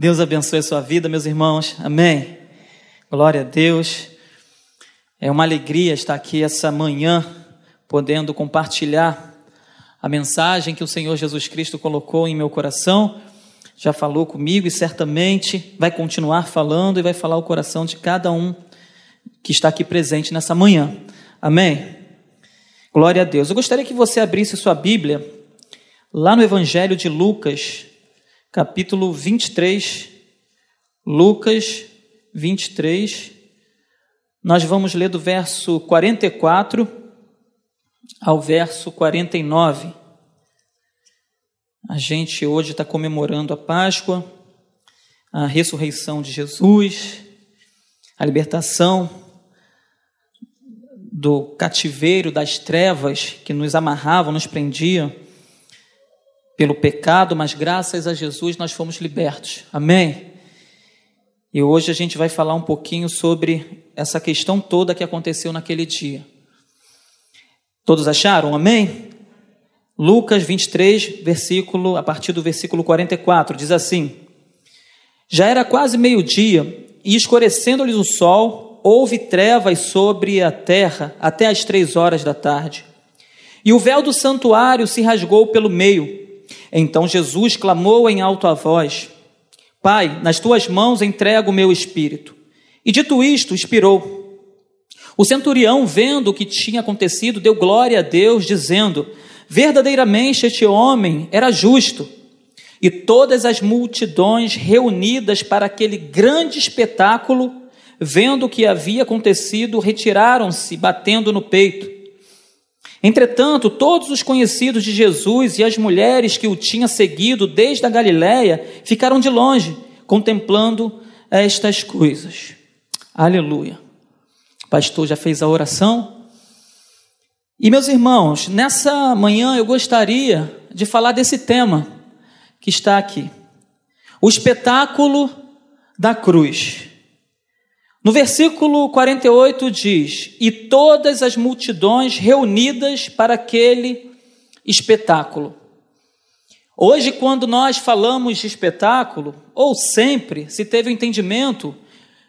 Deus abençoe a sua vida, meus irmãos. Amém. Glória a Deus. É uma alegria estar aqui essa manhã, podendo compartilhar a mensagem que o Senhor Jesus Cristo colocou em meu coração. Já falou comigo e certamente vai continuar falando e vai falar o coração de cada um que está aqui presente nessa manhã. Amém. Glória a Deus. Eu gostaria que você abrisse sua Bíblia lá no Evangelho de Lucas, capítulo 23. Lucas 23. Nós vamos ler do verso 44 ao verso 49. A gente hoje está comemorando a Páscoa, a ressurreição de Jesus, a libertação do cativeiro das trevas que nos amarravam, nos prendiam pelo pecado, mas graças a Jesus nós fomos libertos. Amém? E hoje a gente vai falar um pouquinho sobre essa questão toda que aconteceu naquele dia. Todos acharam? Amém? Lucas 23, versículo, a partir do versículo 44, diz assim: Já era quase meio-dia, e escurecendo-lhes o sol, houve trevas sobre a terra até as três horas da tarde. E o véu do santuário se rasgou pelo meio. Então Jesus clamou em alta voz: Pai, nas tuas mãos entrego o meu espírito. E dito isto, expirou. O centurião, vendo o que tinha acontecido, deu glória a Deus, dizendo: Verdadeiramente este homem era justo. E todas as multidões reunidas para aquele grande espetáculo vendo o que havia acontecido, retiraram-se, batendo no peito. Entretanto, todos os conhecidos de Jesus e as mulheres que o tinham seguido desde a Galiléia ficaram de longe, contemplando estas coisas. Aleluia. O pastor já fez a oração. E meus irmãos, nessa manhã eu gostaria de falar desse tema que está aqui. O espetáculo da cruz. No versículo 48 diz: E todas as multidões reunidas para aquele espetáculo. Hoje, quando nós falamos de espetáculo, ou sempre se teve o entendimento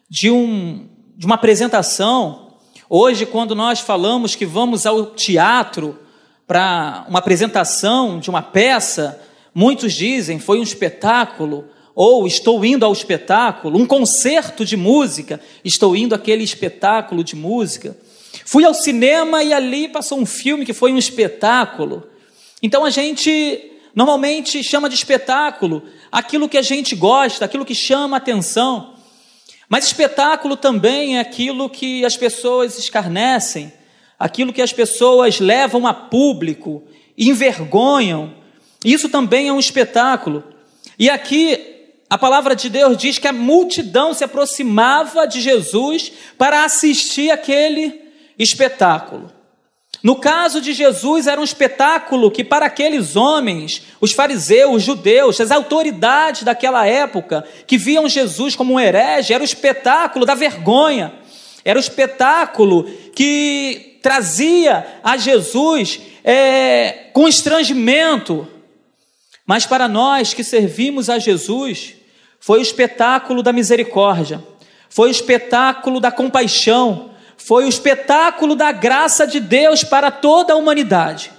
de, um, de uma apresentação, hoje, quando nós falamos que vamos ao teatro para uma apresentação de uma peça, muitos dizem foi um espetáculo, ou estou indo ao espetáculo, um concerto de música, estou indo àquele espetáculo de música. Fui ao cinema e ali passou um filme que foi um espetáculo. Então a gente normalmente chama de espetáculo aquilo que a gente gosta, aquilo que chama atenção. Mas espetáculo também é aquilo que as pessoas escarnecem, aquilo que as pessoas levam a público, envergonham. Isso também é um espetáculo. E aqui a palavra de Deus diz que a multidão se aproximava de Jesus para assistir aquele espetáculo. No caso de Jesus, era um espetáculo que, para aqueles homens, os fariseus, os judeus, as autoridades daquela época, que viam Jesus como um herege, era o espetáculo da vergonha, era o espetáculo que trazia a Jesus é, com estrangimento. Mas para nós que servimos a Jesus, foi o espetáculo da misericórdia, foi o espetáculo da compaixão, foi o espetáculo da graça de Deus para toda a humanidade.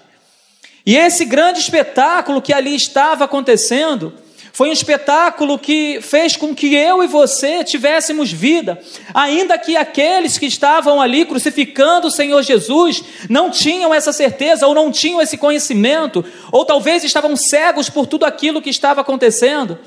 E esse grande espetáculo que ali estava acontecendo, foi um espetáculo que fez com que eu e você tivéssemos vida, ainda que aqueles que estavam ali crucificando o Senhor Jesus não tinham essa certeza, ou não tinham esse conhecimento, ou talvez estavam cegos por tudo aquilo que estava acontecendo.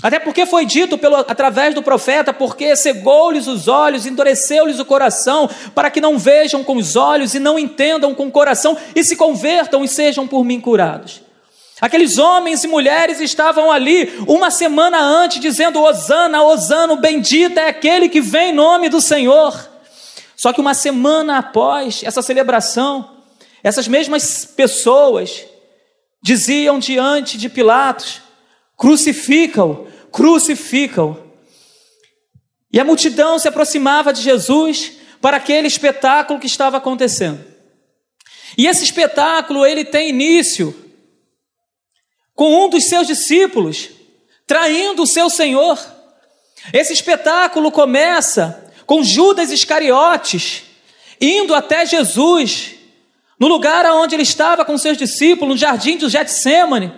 Até porque foi dito pelo, através do profeta, porque cegou-lhes os olhos, endureceu-lhes o coração, para que não vejam com os olhos e não entendam com o coração, e se convertam e sejam por mim curados. Aqueles homens e mulheres estavam ali uma semana antes, dizendo: Osana, Osana, bendito é aquele que vem em nome do Senhor. Só que uma semana após essa celebração, essas mesmas pessoas diziam diante de Pilatos: crucificam, crucificam. E a multidão se aproximava de Jesus para aquele espetáculo que estava acontecendo. E esse espetáculo ele tem início com um dos seus discípulos traindo o seu Senhor. Esse espetáculo começa com Judas Iscariotes indo até Jesus, no lugar onde ele estava com seus discípulos, no jardim do Getsemane,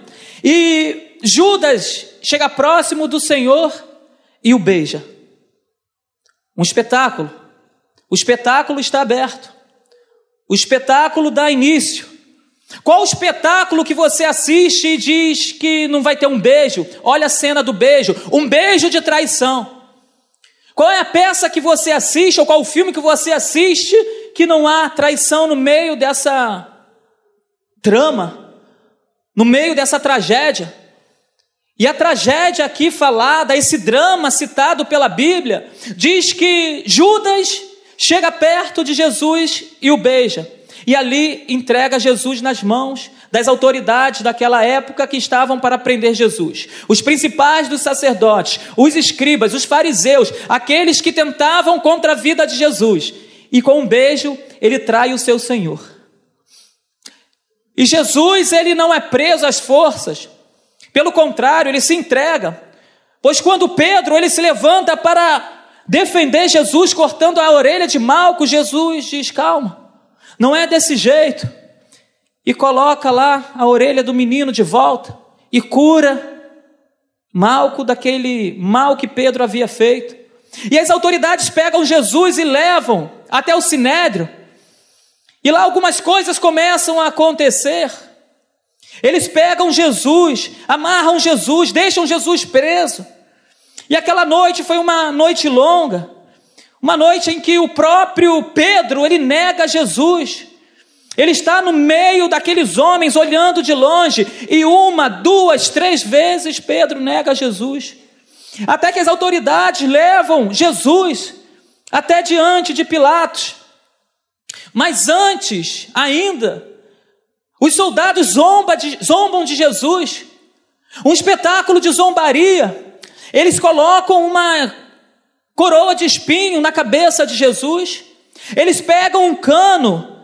e Judas chega próximo do Senhor e o beija. Um espetáculo. O espetáculo está aberto. O espetáculo dá início. Qual o espetáculo que você assiste e diz que não vai ter um beijo? Olha a cena do beijo, um beijo de traição. Qual é a peça que você assiste ou qual o filme que você assiste que não há traição no meio dessa trama, no meio dessa tragédia? E a tragédia aqui falada, esse drama citado pela Bíblia, diz que Judas chega perto de Jesus e o beija. E ali entrega Jesus nas mãos das autoridades daquela época que estavam para prender Jesus. Os principais dos sacerdotes, os escribas, os fariseus, aqueles que tentavam contra a vida de Jesus. E com um beijo, ele trai o seu Senhor. E Jesus, ele não é preso às forças, pelo contrário, ele se entrega. Pois quando Pedro ele se levanta para defender Jesus cortando a orelha de Malco, Jesus diz: "Calma. Não é desse jeito." E coloca lá a orelha do menino de volta e cura Malco daquele mal que Pedro havia feito. E as autoridades pegam Jesus e levam até o sinédrio. E lá algumas coisas começam a acontecer. Eles pegam Jesus, amarram Jesus, deixam Jesus preso. E aquela noite foi uma noite longa, uma noite em que o próprio Pedro, ele nega Jesus. Ele está no meio daqueles homens olhando de longe, e uma, duas, três vezes Pedro nega Jesus. Até que as autoridades levam Jesus até diante de Pilatos. Mas antes ainda, os soldados zomba de, zombam de Jesus, um espetáculo de zombaria. Eles colocam uma coroa de espinho na cabeça de Jesus, eles pegam um cano,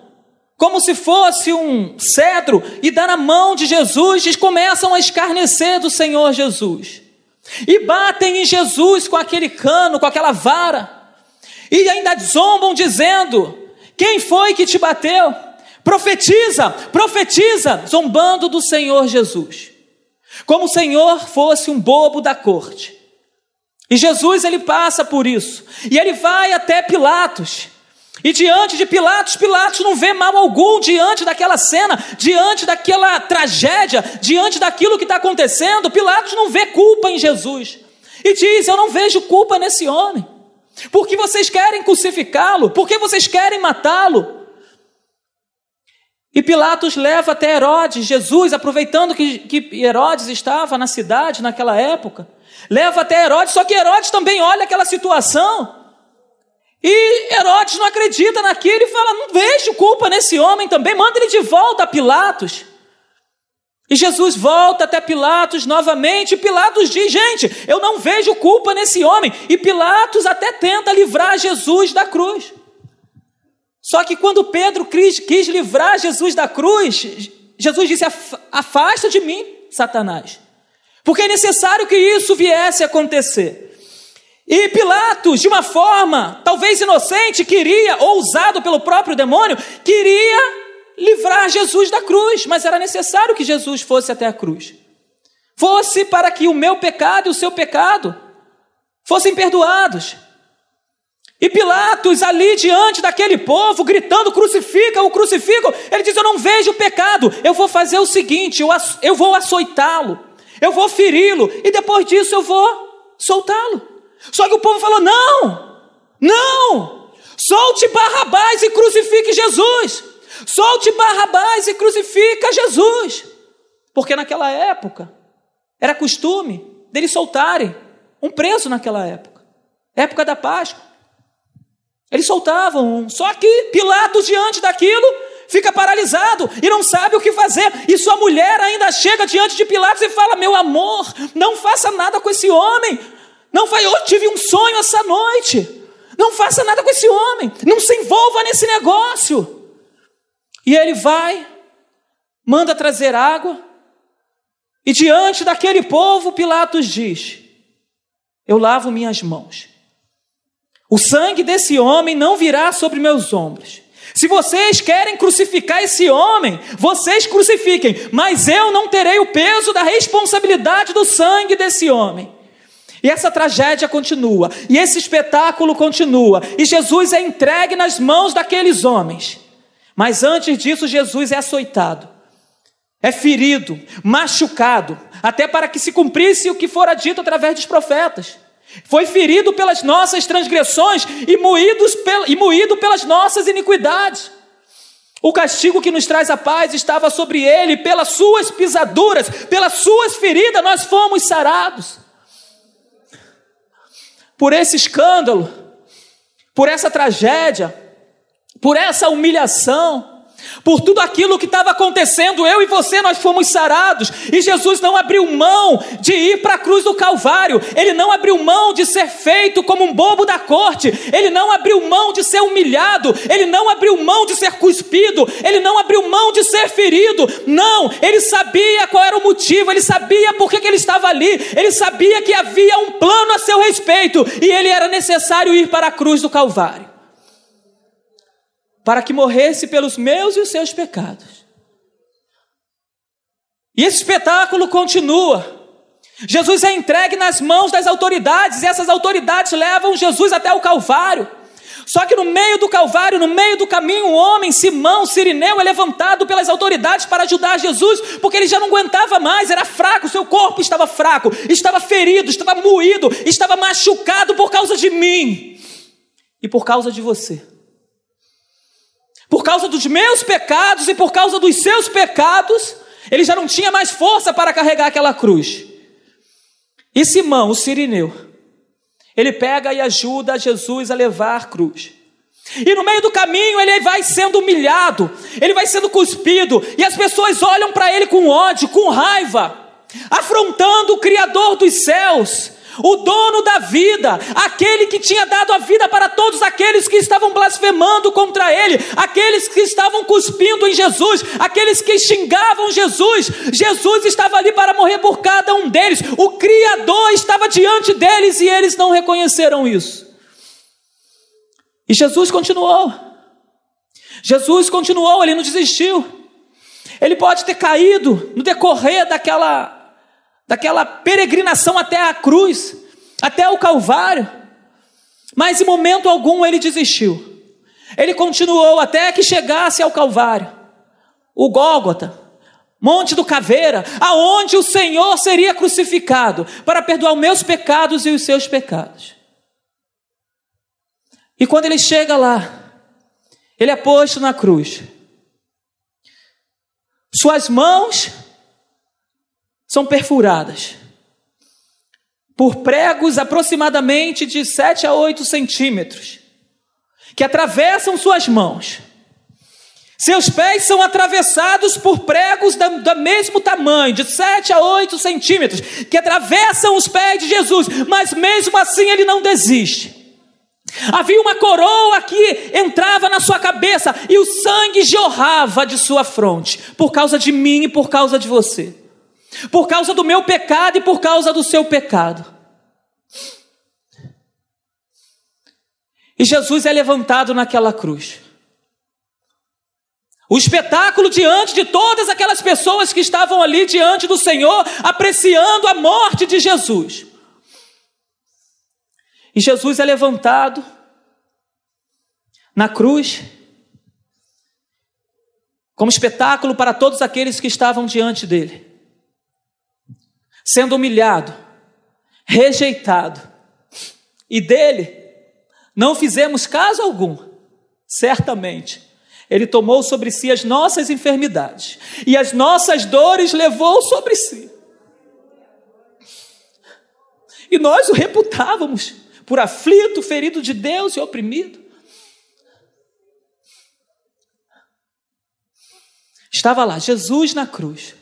como se fosse um cedro, e dá na mão de Jesus e começam a escarnecer do Senhor Jesus. E batem em Jesus com aquele cano, com aquela vara, e ainda zombam dizendo: Quem foi que te bateu? Profetiza, profetiza, zombando do Senhor Jesus. Como o Senhor fosse um bobo da corte. E Jesus ele passa por isso. E ele vai até Pilatos. E diante de Pilatos, Pilatos não vê mal algum diante daquela cena, diante daquela tragédia, diante daquilo que está acontecendo. Pilatos não vê culpa em Jesus. E diz: Eu não vejo culpa nesse homem. Por que vocês querem crucificá-lo? Por que vocês querem matá-lo? E Pilatos leva até Herodes, Jesus, aproveitando que, que Herodes estava na cidade naquela época, leva até Herodes, só que Herodes também olha aquela situação. E Herodes não acredita naquilo e fala: Não vejo culpa nesse homem também, manda ele de volta a Pilatos. E Jesus volta até Pilatos novamente, e Pilatos diz: Gente, eu não vejo culpa nesse homem. E Pilatos até tenta livrar Jesus da cruz. Só que quando Pedro quis, livrar Jesus da cruz, Jesus disse: Afasta de mim, Satanás, porque é necessário que isso viesse a acontecer. E Pilatos, de uma forma talvez inocente, queria, ou usado pelo próprio demônio, queria livrar Jesus da cruz, mas era necessário que Jesus fosse até a cruz. Fosse para que o meu pecado e o seu pecado fossem perdoados. E Pilatos, ali diante daquele povo, gritando: crucifica, o crucificam, ele diz: Eu não vejo pecado, eu vou fazer o seguinte: eu, eu vou açoitá-lo, eu vou feri-lo, e depois disso eu vou soltá-lo. Só que o povo falou: Não, não, solte Barrabás e crucifique Jesus, solte Barrabás e crucifica Jesus, porque naquela época era costume deles soltarem um preso naquela época, época da Páscoa. Eles soltavam. Só que Pilatos, diante daquilo, fica paralisado e não sabe o que fazer. E sua mulher ainda chega diante de Pilatos e fala: Meu amor, não faça nada com esse homem. Não vai, eu tive um sonho essa noite. Não faça nada com esse homem. Não se envolva nesse negócio. E ele vai, manda trazer água. E diante daquele povo, Pilatos diz: Eu lavo minhas mãos. O sangue desse homem não virá sobre meus ombros. Se vocês querem crucificar esse homem, vocês crucifiquem, mas eu não terei o peso da responsabilidade do sangue desse homem. E essa tragédia continua, e esse espetáculo continua, e Jesus é entregue nas mãos daqueles homens. Mas antes disso, Jesus é açoitado, é ferido, machucado, até para que se cumprisse o que fora dito através dos profetas. Foi ferido pelas nossas transgressões e, moídos e moído pelas nossas iniquidades. O castigo que nos traz a paz estava sobre ele, pelas suas pisaduras, pelas suas feridas, nós fomos sarados. Por esse escândalo, por essa tragédia, por essa humilhação, por tudo aquilo que estava acontecendo, eu e você, nós fomos sarados. E Jesus não abriu mão de ir para a cruz do Calvário. Ele não abriu mão de ser feito como um bobo da corte. Ele não abriu mão de ser humilhado. Ele não abriu mão de ser cuspido. Ele não abriu mão de ser ferido. Não, ele sabia qual era o motivo. Ele sabia por que, ele estava ali. Ele sabia que havia um plano a seu respeito. E ele era necessário ir para a cruz do Calvário para que morresse pelos meus e os seus pecados. E esse espetáculo continua. Jesus é entregue nas mãos das autoridades, e essas autoridades levam Jesus até o Calvário. Só que no meio do Calvário, no meio do caminho, um homem, Simão, Sirineu, é levantado pelas autoridades para ajudar Jesus, porque ele já não aguentava mais, era fraco, seu corpo estava fraco, estava ferido, estava moído, estava machucado por causa de mim e por causa de você. Por causa dos meus pecados e por causa dos seus pecados, ele já não tinha mais força para carregar aquela cruz. E Simão, o sirineu, ele pega e ajuda Jesus a levar a cruz. E no meio do caminho ele vai sendo humilhado, ele vai sendo cuspido, e as pessoas olham para ele com ódio, com raiva, afrontando o Criador dos céus, o dono da vida, aquele que tinha dado a vida para todos aqueles que estavam blasfemando contra ele, aqueles que estavam cuspindo em Jesus, aqueles que xingavam Jesus. Jesus estava ali para morrer por cada um deles, o Criador estava diante deles e eles não reconheceram isso. E Jesus continuou. Jesus continuou, ele não desistiu. Ele pode ter caído no decorrer daquela daquela peregrinação até a cruz, até o Calvário. Mas em momento algum ele desistiu. Ele continuou até que chegasse ao Calvário, o Gólgota, Monte do Caveira, aonde o Senhor seria crucificado para perdoar os meus pecados e os seus pecados. E quando ele chega lá, ele é posto na cruz. Suas mãos são perfuradas por pregos aproximadamente de 7 a 8 centímetros, que atravessam suas mãos. Seus pés são atravessados por pregos do mesmo tamanho, de 7 a 8 centímetros, que atravessam os pés de Jesus, mas mesmo assim ele não desiste. Havia uma coroa que entrava na sua cabeça e o sangue jorrava de sua fronte, por causa de mim e por causa de você por causa do meu pecado e por causa do seu pecado. E Jesus é levantado naquela cruz. O espetáculo diante de todas aquelas pessoas que estavam ali diante do Senhor, apreciando a morte de Jesus. E Jesus é levantado na cruz, como espetáculo para todos aqueles que estavam diante dele sendo humilhado, rejeitado, e dele não fizemos caso algum, certamente. Ele tomou sobre si as nossas enfermidades e as nossas dores levou sobre si. E nós o reputávamos por aflito, ferido de Deus e oprimido. Estava lá, Jesus na cruz,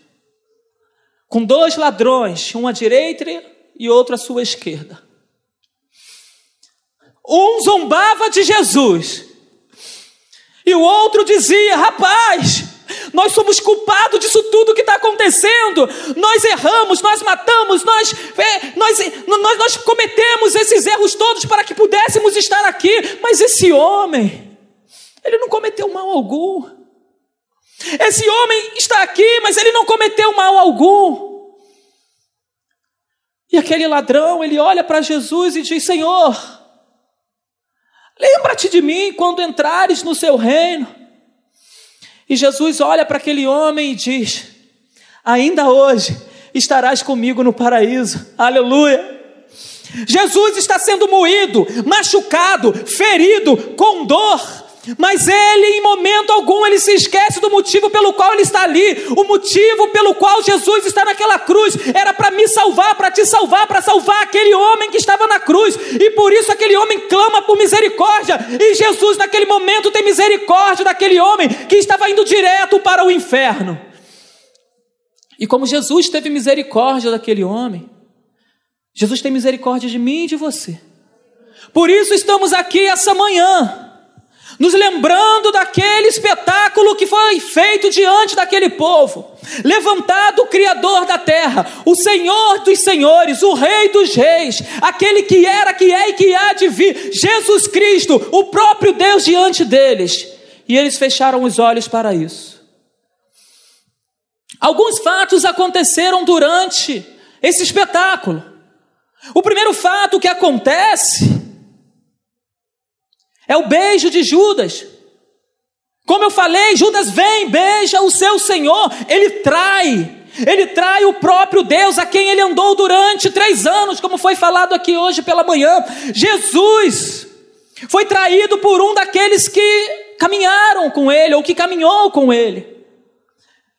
com dois ladrões, um à direita e outro à sua esquerda. Um zombava de Jesus, e o outro dizia: Rapaz, Nós somos culpados disso tudo que está acontecendo. Nós erramos, nós matamos, nós, é, nós, nós, nós cometemos esses erros todos para que pudéssemos estar aqui. Mas esse homem, ele não cometeu mal algum. Esse homem está aqui, mas ele não cometeu mal algum. E aquele ladrão, ele olha para Jesus e diz: Senhor, lembra-te de mim quando entrares no seu reino. E Jesus olha para aquele homem e diz: Ainda hoje estarás comigo no paraíso. Aleluia. Jesus está sendo moído, machucado, ferido, com dor. Mas ele, em momento algum, ele se esquece do motivo pelo qual ele está ali. O motivo pelo qual Jesus está naquela cruz era para me salvar, para te salvar, para salvar aquele homem que estava na cruz. E por isso aquele homem clama por misericórdia. E Jesus, naquele momento, tem misericórdia daquele homem que estava indo direto para o inferno. E como Jesus teve misericórdia daquele homem, Jesus tem misericórdia de mim e de você. Por isso estamos aqui essa manhã nos lembrando daquele espetáculo que foi feito diante daquele povo. Levantado o Criador da terra, o Senhor dos senhores, o Rei dos reis, aquele que era, que é e que há de vir, Jesus Cristo, o próprio Deus diante deles. E eles fecharam os olhos para isso. Alguns fatos aconteceram durante esse espetáculo. O primeiro fato que acontece é o beijo de Judas. Como eu falei, Judas vem, beija o seu Senhor, ele trai, ele trai o próprio Deus a quem ele andou durante três anos, como foi falado aqui hoje pela manhã. Jesus foi traído por um daqueles que caminharam com ele, ou que caminhou com ele.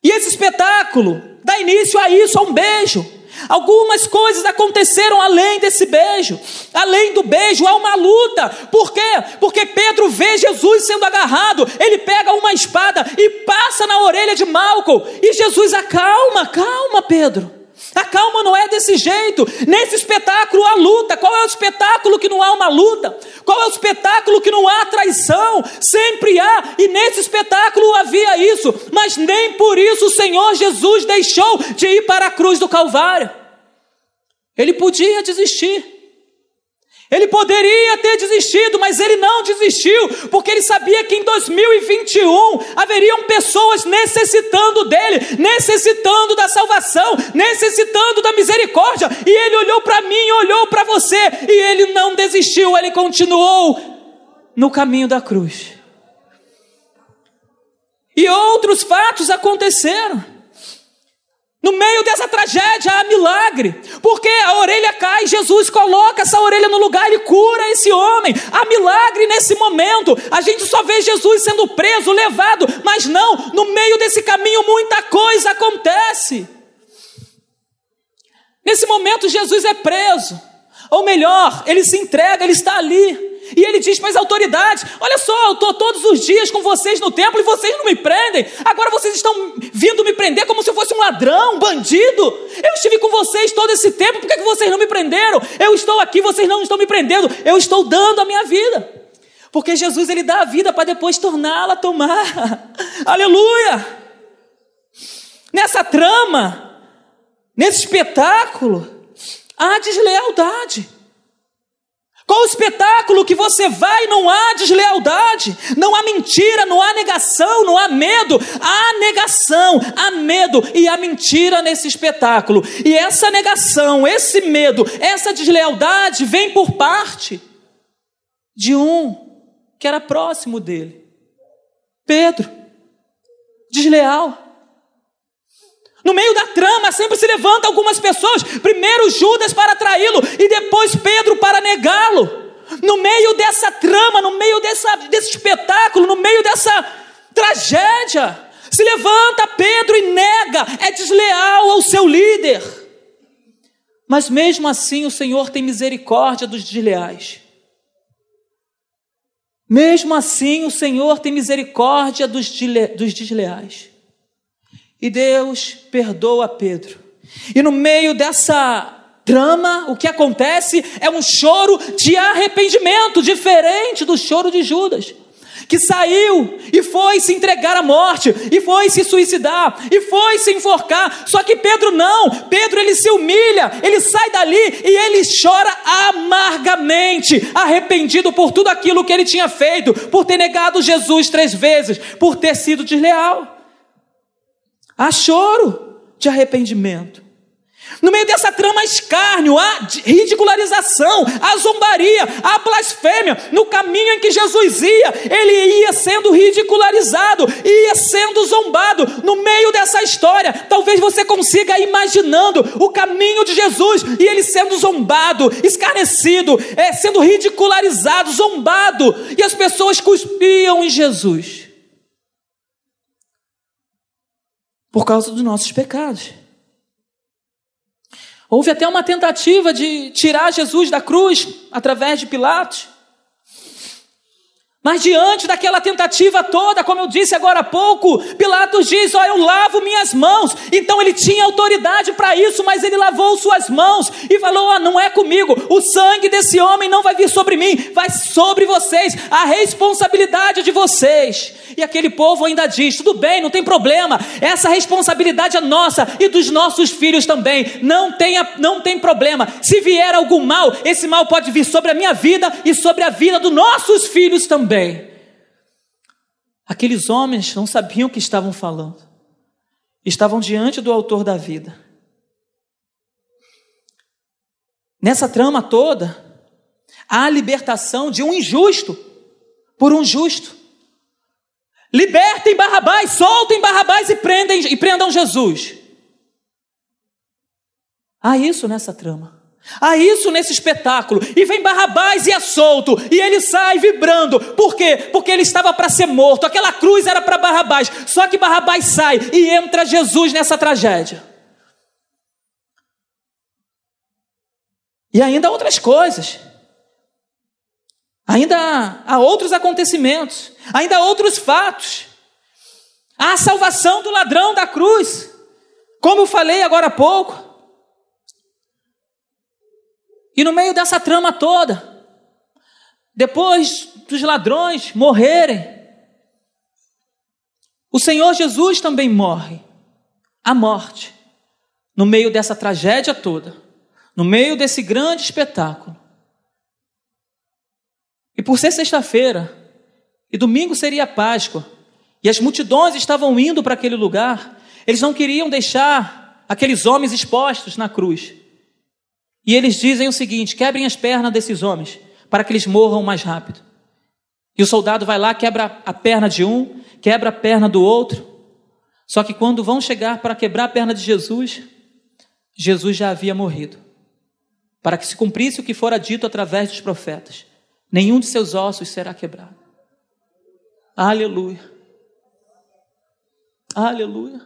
E esse espetáculo dá início a isso, a um beijo. Algumas coisas aconteceram além desse beijo. Além do beijo, há uma luta. Por quê? Porque Pedro vê Jesus sendo agarrado. Ele pega uma espada e passa na orelha de Malcolm. E Jesus acalma, calma, Pedro. A calma não é desse jeito. Nesse espetáculo há luta. Qual é o espetáculo que não há uma luta? Qual é o espetáculo que não há traição? Sempre há, e nesse espetáculo havia isso. Mas nem por isso o Senhor Jesus deixou de ir para a cruz do Calvário. Ele podia desistir. Ele poderia ter desistido, mas ele não desistiu, porque ele sabia que em 2021 haveriam pessoas necessitando dele, necessitando da salvação, necessitando da misericórdia, e ele olhou para mim, olhou para você, e ele não desistiu, ele continuou no caminho da cruz. E outros fatos aconteceram. No meio dessa tragédia há milagre, porque a orelha cai, Jesus coloca essa orelha no lugar e cura esse homem. Há milagre nesse momento. A gente só vê Jesus sendo preso, levado, mas não, no meio desse caminho muita coisa acontece. Nesse momento Jesus é preso, ou melhor, ele se entrega, ele está ali. E ele diz para as autoridades: Olha só, eu estou todos os dias com vocês no templo e vocês não me prendem. Agora vocês estão vindo me prender como se eu fosse um ladrão, um bandido. Eu estive com vocês todo esse tempo, por que, que vocês não me prenderam? Eu estou aqui, vocês não estão me prendendo. Eu estou dando a minha vida. Porque Jesus ele dá a vida para depois torná-la tomar. Aleluia! Nessa trama, nesse espetáculo, há deslealdade. Qual o espetáculo que você vai? Não há deslealdade, não há mentira, não há negação, não há medo. Há negação, há medo e há mentira nesse espetáculo. E essa negação, esse medo, essa deslealdade vem por parte de um que era próximo dele Pedro, desleal. No meio da trama sempre se levanta algumas pessoas, primeiro Judas para traí-lo e depois Pedro para negá-lo. No meio dessa trama, no meio dessa, desse espetáculo, no meio dessa tragédia, se levanta Pedro e nega, é desleal ao seu líder. Mas mesmo assim o Senhor tem misericórdia dos desleais. Mesmo assim o Senhor tem misericórdia dos, dos desleais. E Deus perdoa Pedro. E no meio dessa drama, o que acontece é um choro de arrependimento, diferente do choro de Judas. que saiu e foi se entregar à morte, e foi se suicidar, e foi se enforcar. Só que Pedro não, Pedro ele se humilha, ele sai dali e ele chora amargamente, arrependido por tudo aquilo que ele tinha feito, por ter negado Jesus três vezes, por ter sido desleal. Há choro de arrependimento. No meio dessa trama, escárnio, a ridicularização, a zombaria, a blasfêmia, no caminho em que Jesus ia, ele ia sendo ridicularizado, ia sendo zombado. No meio dessa história, talvez você consiga imaginando o caminho de Jesus e ele sendo zombado, escarnecido, é, sendo ridicularizado, zombado, e as pessoas cuspiam em Jesus por causa dos nossos pecados. Houve até uma tentativa de tirar Jesus da cruz através de Pilatos. Mas diante daquela tentativa toda, como eu disse agora há pouco, Pilatos diz: Ó, eu lavo minhas mãos. Então ele tinha autoridade para isso, mas ele lavou suas mãos e falou: Ó, não é comigo, o sangue desse homem não vai vir sobre mim, vai sobre vocês, a responsabilidade de vocês. E aquele povo ainda diz: tudo bem, não tem problema, essa responsabilidade é nossa e dos nossos filhos também, não, tenha, não tem problema. Se vier algum mal, esse mal pode vir sobre a minha vida e sobre a vida dos nossos filhos também Aqueles homens não sabiam o que estavam falando, estavam diante do Autor da vida. Nessa trama toda, há a libertação de um injusto por um justo. Libertem Barrabás, soltem Barrabás e, prendem, e prendam Jesus. Há isso nessa trama. Há isso nesse espetáculo. E vem Barrabás e é solto. E ele sai vibrando. Por quê? Porque ele estava para ser morto. Aquela cruz era para Barrabás. Só que Barrabás sai e entra Jesus nessa tragédia. E ainda outras coisas. Ainda há outros acontecimentos. Ainda há outros fatos. Há a salvação do ladrão da cruz. Como eu falei agora há pouco. E no meio dessa trama toda, depois dos ladrões morrerem, o Senhor Jesus também morre. A morte. No meio dessa tragédia toda. No meio desse grande espetáculo. E por ser sexta-feira, e domingo seria Páscoa, e as multidões estavam indo para aquele lugar, eles não queriam deixar aqueles homens expostos na cruz. E eles dizem o seguinte: quebrem as pernas desses homens, para que eles morram mais rápido. E o soldado vai lá, quebra a perna de um, quebra a perna do outro. Só que quando vão chegar para quebrar a perna de Jesus, Jesus já havia morrido. Para que se cumprisse o que fora dito através dos profetas: nenhum de seus ossos será quebrado. Aleluia. Aleluia.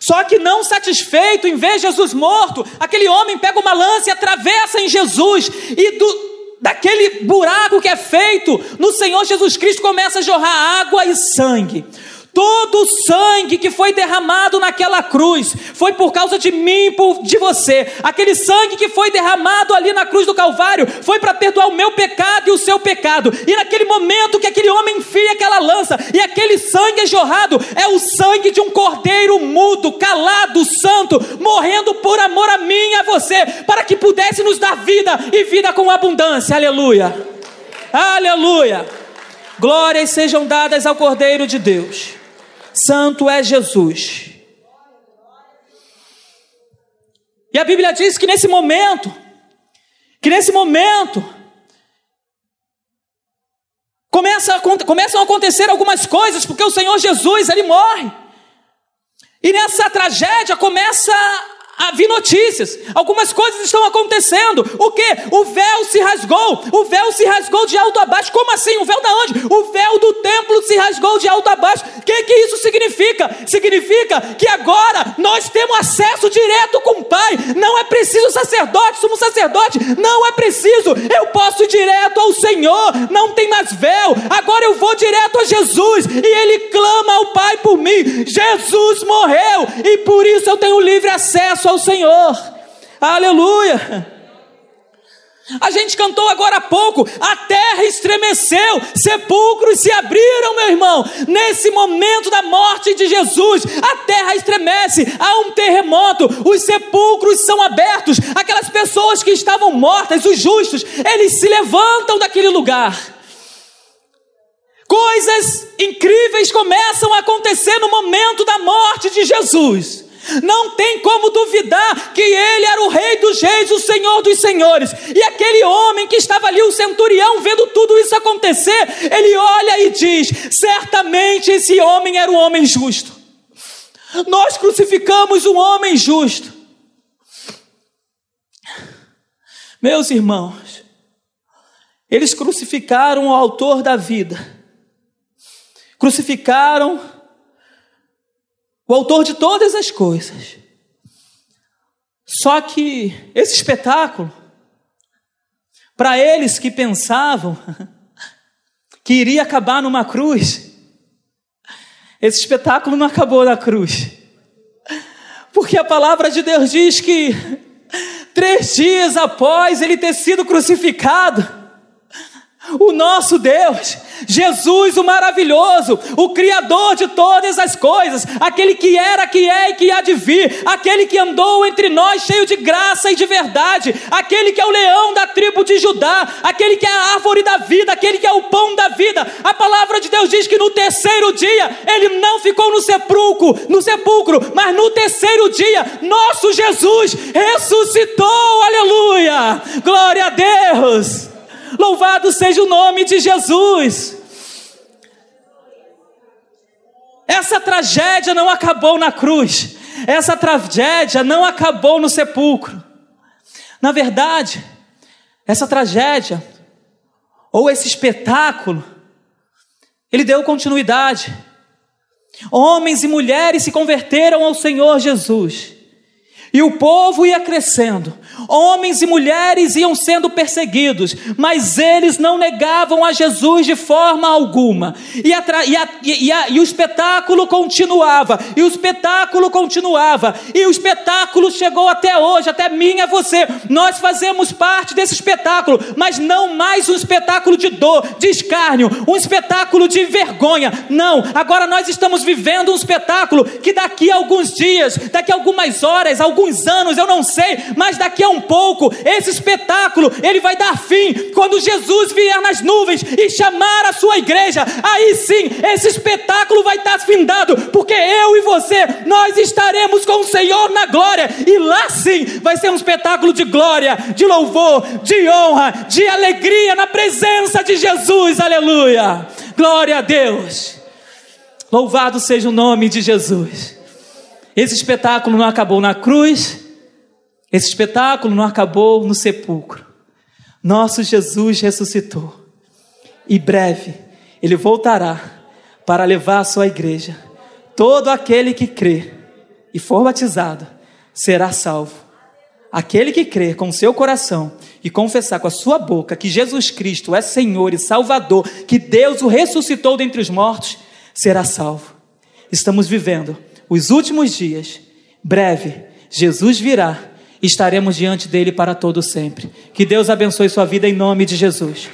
Só que não satisfeito, em ver Jesus morto, aquele homem pega uma lança e atravessa em Jesus, e do, daquele buraco que é feito no Senhor Jesus Cristo começa a jorrar água e sangue. Todo o sangue que foi derramado naquela cruz foi por causa de mim e de você. Aquele sangue que foi derramado ali na cruz do Calvário foi para perdoar o meu pecado e o seu pecado. E naquele momento que aquele homem enfia aquela lança e aquele sangue é jorrado, é o sangue de um cordeiro mudo, calado, santo, morrendo por amor a mim e a você, para que pudesse nos dar vida e vida com abundância. Aleluia. Aleluia. Glórias sejam dadas ao Cordeiro de Deus. Santo é Jesus. E a Bíblia diz que nesse momento, que nesse momento, começa a, começam a acontecer algumas coisas, porque o Senhor Jesus, ele morre. E nessa tragédia começa havia notícias, algumas coisas estão acontecendo. O que? O véu se rasgou, o véu se rasgou de alto a baixo. Como assim? O véu da onde? O véu do templo se rasgou de alto a baixo. O que, que isso significa? Significa que agora nós temos acesso direto com o Pai. Não é preciso sacerdote, somos sacerdote. Não é preciso. Eu posso ir direto ao Senhor. Não tem mais véu. Agora eu vou direto a Jesus e Ele clama ao Pai por mim. Jesus morreu e por isso eu tenho livre acesso ao Senhor. Aleluia. A gente cantou agora há pouco, a terra estremeceu, sepulcros se abriram, meu irmão. Nesse momento da morte de Jesus, a terra estremece, há um terremoto, os sepulcros são abertos, aquelas pessoas que estavam mortas, os justos, eles se levantam daquele lugar. Coisas incríveis começam a acontecer no momento da morte de Jesus. Não tem como duvidar que ele era o rei dos reis, o senhor dos senhores. E aquele homem que estava ali, o centurião, vendo tudo isso acontecer, ele olha e diz: certamente esse homem era um homem justo. Nós crucificamos um homem justo. Meus irmãos, eles crucificaram o autor da vida, crucificaram o autor de todas as coisas. Só que esse espetáculo, para eles que pensavam que iria acabar numa cruz, esse espetáculo não acabou na cruz. Porque a palavra de Deus diz que três dias após ele ter sido crucificado, o nosso Deus, Jesus o maravilhoso, o Criador de todas as coisas, aquele que era, que é e que há de vir, aquele que andou entre nós cheio de graça e de verdade, aquele que é o leão da tribo de Judá, aquele que é a árvore da vida, aquele que é o pão da vida. A palavra de Deus diz que no terceiro dia ele não ficou no sepulcro, no sepulcro, mas no terceiro dia nosso Jesus ressuscitou. Aleluia! Glória a Deus! Louvado seja o nome de Jesus. Essa tragédia não acabou na cruz. Essa tragédia não acabou no sepulcro. Na verdade, essa tragédia, ou esse espetáculo, ele deu continuidade. Homens e mulheres se converteram ao Senhor Jesus. E o povo ia crescendo, homens e mulheres iam sendo perseguidos, mas eles não negavam a Jesus de forma alguma. E, a, e, a, e, a, e o espetáculo continuava, e o espetáculo continuava, e o espetáculo chegou até hoje, até mim e você. Nós fazemos parte desse espetáculo, mas não mais um espetáculo de dor, de escárnio, um espetáculo de vergonha. Não, agora nós estamos vivendo um espetáculo que daqui a alguns dias, daqui a algumas horas, alguns anos, eu não sei, mas daqui a um pouco, esse espetáculo, ele vai dar fim quando Jesus vier nas nuvens e chamar a sua igreja. Aí sim, esse espetáculo vai estar findado, porque eu e você, nós estaremos com o Senhor na glória, e lá sim vai ser um espetáculo de glória, de louvor, de honra, de alegria na presença de Jesus. Aleluia! Glória a Deus. Louvado seja o nome de Jesus. Esse espetáculo não acabou na cruz, esse espetáculo não acabou no sepulcro. Nosso Jesus ressuscitou e breve ele voltará para levar a sua igreja. Todo aquele que crê e for batizado será salvo. Aquele que crê com seu coração e confessar com a sua boca que Jesus Cristo é Senhor e Salvador, que Deus o ressuscitou dentre os mortos, será salvo. Estamos vivendo os últimos dias, breve, Jesus virá estaremos diante dele para todo sempre. Que Deus abençoe sua vida em nome de Jesus.